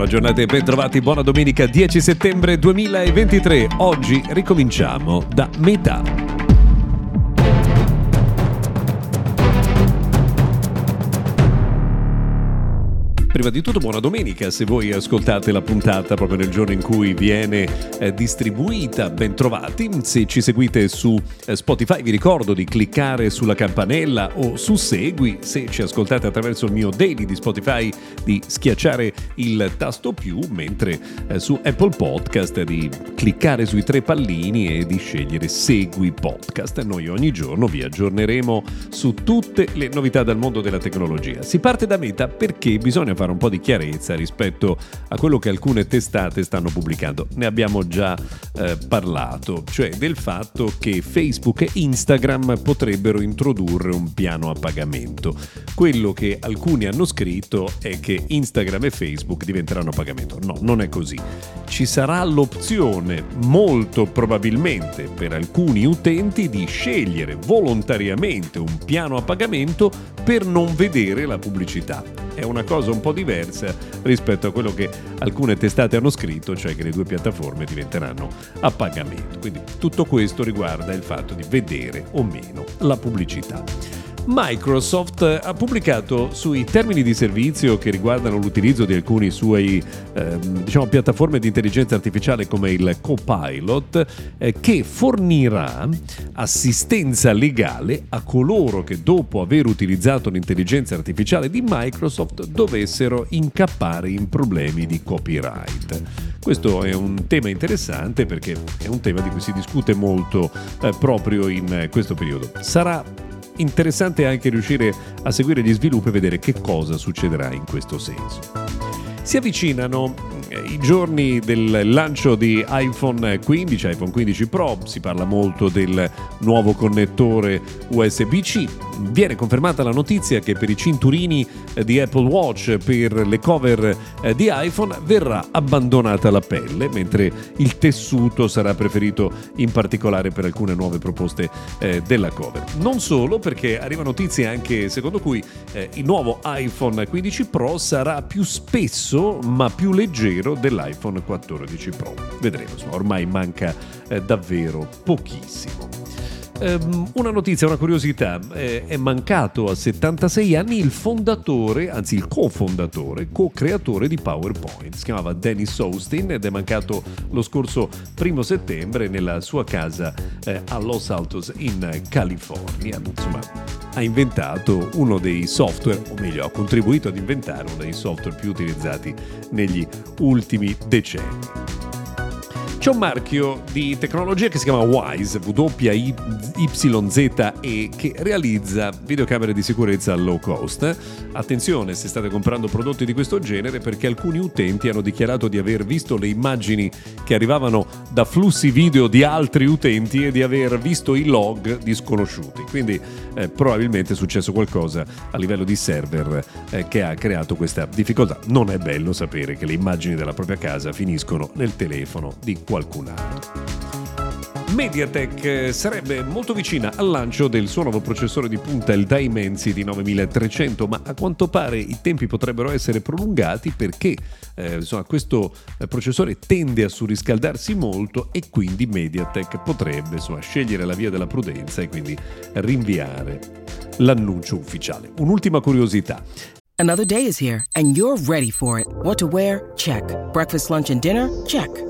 Buona giornata e ben trovati, buona domenica 10 settembre 2023. Oggi ricominciamo da metà. Prima di tutto buona domenica se voi ascoltate la puntata proprio nel giorno in cui viene eh, distribuita, ben trovati. Se ci seguite su eh, Spotify vi ricordo di cliccare sulla campanella o su Segui, se ci ascoltate attraverso il mio daily di Spotify di schiacciare il tasto più, mentre eh, su Apple Podcast di cliccare sui tre pallini e di scegliere Segui Podcast. Noi ogni giorno vi aggiorneremo su tutte le novità dal mondo della tecnologia. Si parte da meta perché bisogna fare un po' di chiarezza rispetto a quello che alcune testate stanno pubblicando. Ne abbiamo già eh, parlato, cioè del fatto che Facebook e Instagram potrebbero introdurre un piano a pagamento. Quello che alcuni hanno scritto è che Instagram e Facebook diventeranno a pagamento. No, non è così. Ci sarà l'opzione, molto probabilmente per alcuni utenti, di scegliere volontariamente un piano a pagamento per non vedere la pubblicità. È una cosa un po' diversa rispetto a quello che alcune testate hanno scritto, cioè che le due piattaforme diventeranno a pagamento. Quindi tutto questo riguarda il fatto di vedere o meno la pubblicità. Microsoft ha pubblicato sui termini di servizio che riguardano l'utilizzo di alcuni suoi eh, diciamo, piattaforme di intelligenza artificiale come il Copilot eh, che fornirà assistenza legale a coloro che dopo aver utilizzato l'intelligenza artificiale di Microsoft dovessero incappare in problemi di copyright. Questo è un tema interessante perché è un tema di cui si discute molto eh, proprio in questo periodo. Sarà interessante anche riuscire a seguire gli sviluppi e vedere che cosa succederà in questo senso. Si avvicinano i giorni del lancio di iPhone 15, iPhone 15 Pro, si parla molto del nuovo connettore USB-C. Viene confermata la notizia che per i cinturini eh, di Apple Watch, per le cover eh, di iPhone, verrà abbandonata la pelle, mentre il tessuto sarà preferito in particolare per alcune nuove proposte della cover. Non solo, perché arriva notizia anche secondo cui il nuovo iPhone 15 Pro sarà più spesso ma più leggero dell'iPhone 14 Pro. Vedremo, ormai manca eh, davvero pochissimo. Um, una notizia, una curiosità, eh, è mancato a 76 anni il fondatore, anzi il cofondatore, co-creatore di PowerPoint. Si chiamava Dennis Austin ed è mancato lo scorso primo settembre nella sua casa eh, a Los Altos in California. Insomma, ha inventato uno dei software, o meglio, ha contribuito ad inventare uno dei software più utilizzati negli ultimi decenni. C'è un marchio di tecnologia che si chiama WISE, W-Y-Z-E, che realizza videocamere di sicurezza low cost. Attenzione se state comprando prodotti di questo genere perché alcuni utenti hanno dichiarato di aver visto le immagini che arrivavano da flussi video di altri utenti e di aver visto i log di sconosciuti. Quindi eh, probabilmente è successo qualcosa a livello di server eh, che ha creato questa difficoltà. Non è bello sapere che le immagini della propria casa finiscono nel telefono di qualcun altro. Mediatek eh, sarebbe molto vicina al lancio del suo nuovo processore di punta, il Dimensity 9300, ma a quanto pare i tempi potrebbero essere prolungati perché eh, insomma, questo eh, processore tende a surriscaldarsi molto e quindi Mediatek potrebbe insomma, scegliere la via della prudenza e quindi rinviare l'annuncio ufficiale. Un'ultima curiosità. Another day is here and you're ready for it. What to wear? Check. Breakfast, lunch and dinner? Check.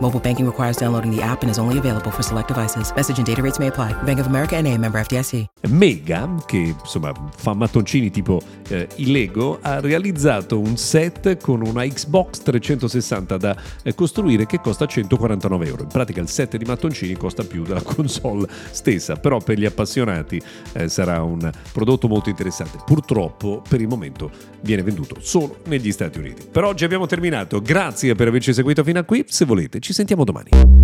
Mobile banking requires downloading the app and is only available for select devices. Message and data rates may apply. Bank of America NA, member FDIC. Mega, che insomma fa mattoncini tipo eh, i Lego, ha realizzato un set con una Xbox 360 da eh, costruire che costa 149 euro. In pratica il set di mattoncini costa più della console stessa, però per gli appassionati eh, sarà un prodotto molto interessante. Purtroppo per il momento viene venduto solo negli Stati Uniti. Per oggi abbiamo terminato, grazie per averci seguito fino a qui, se volete ci sentiamo domani.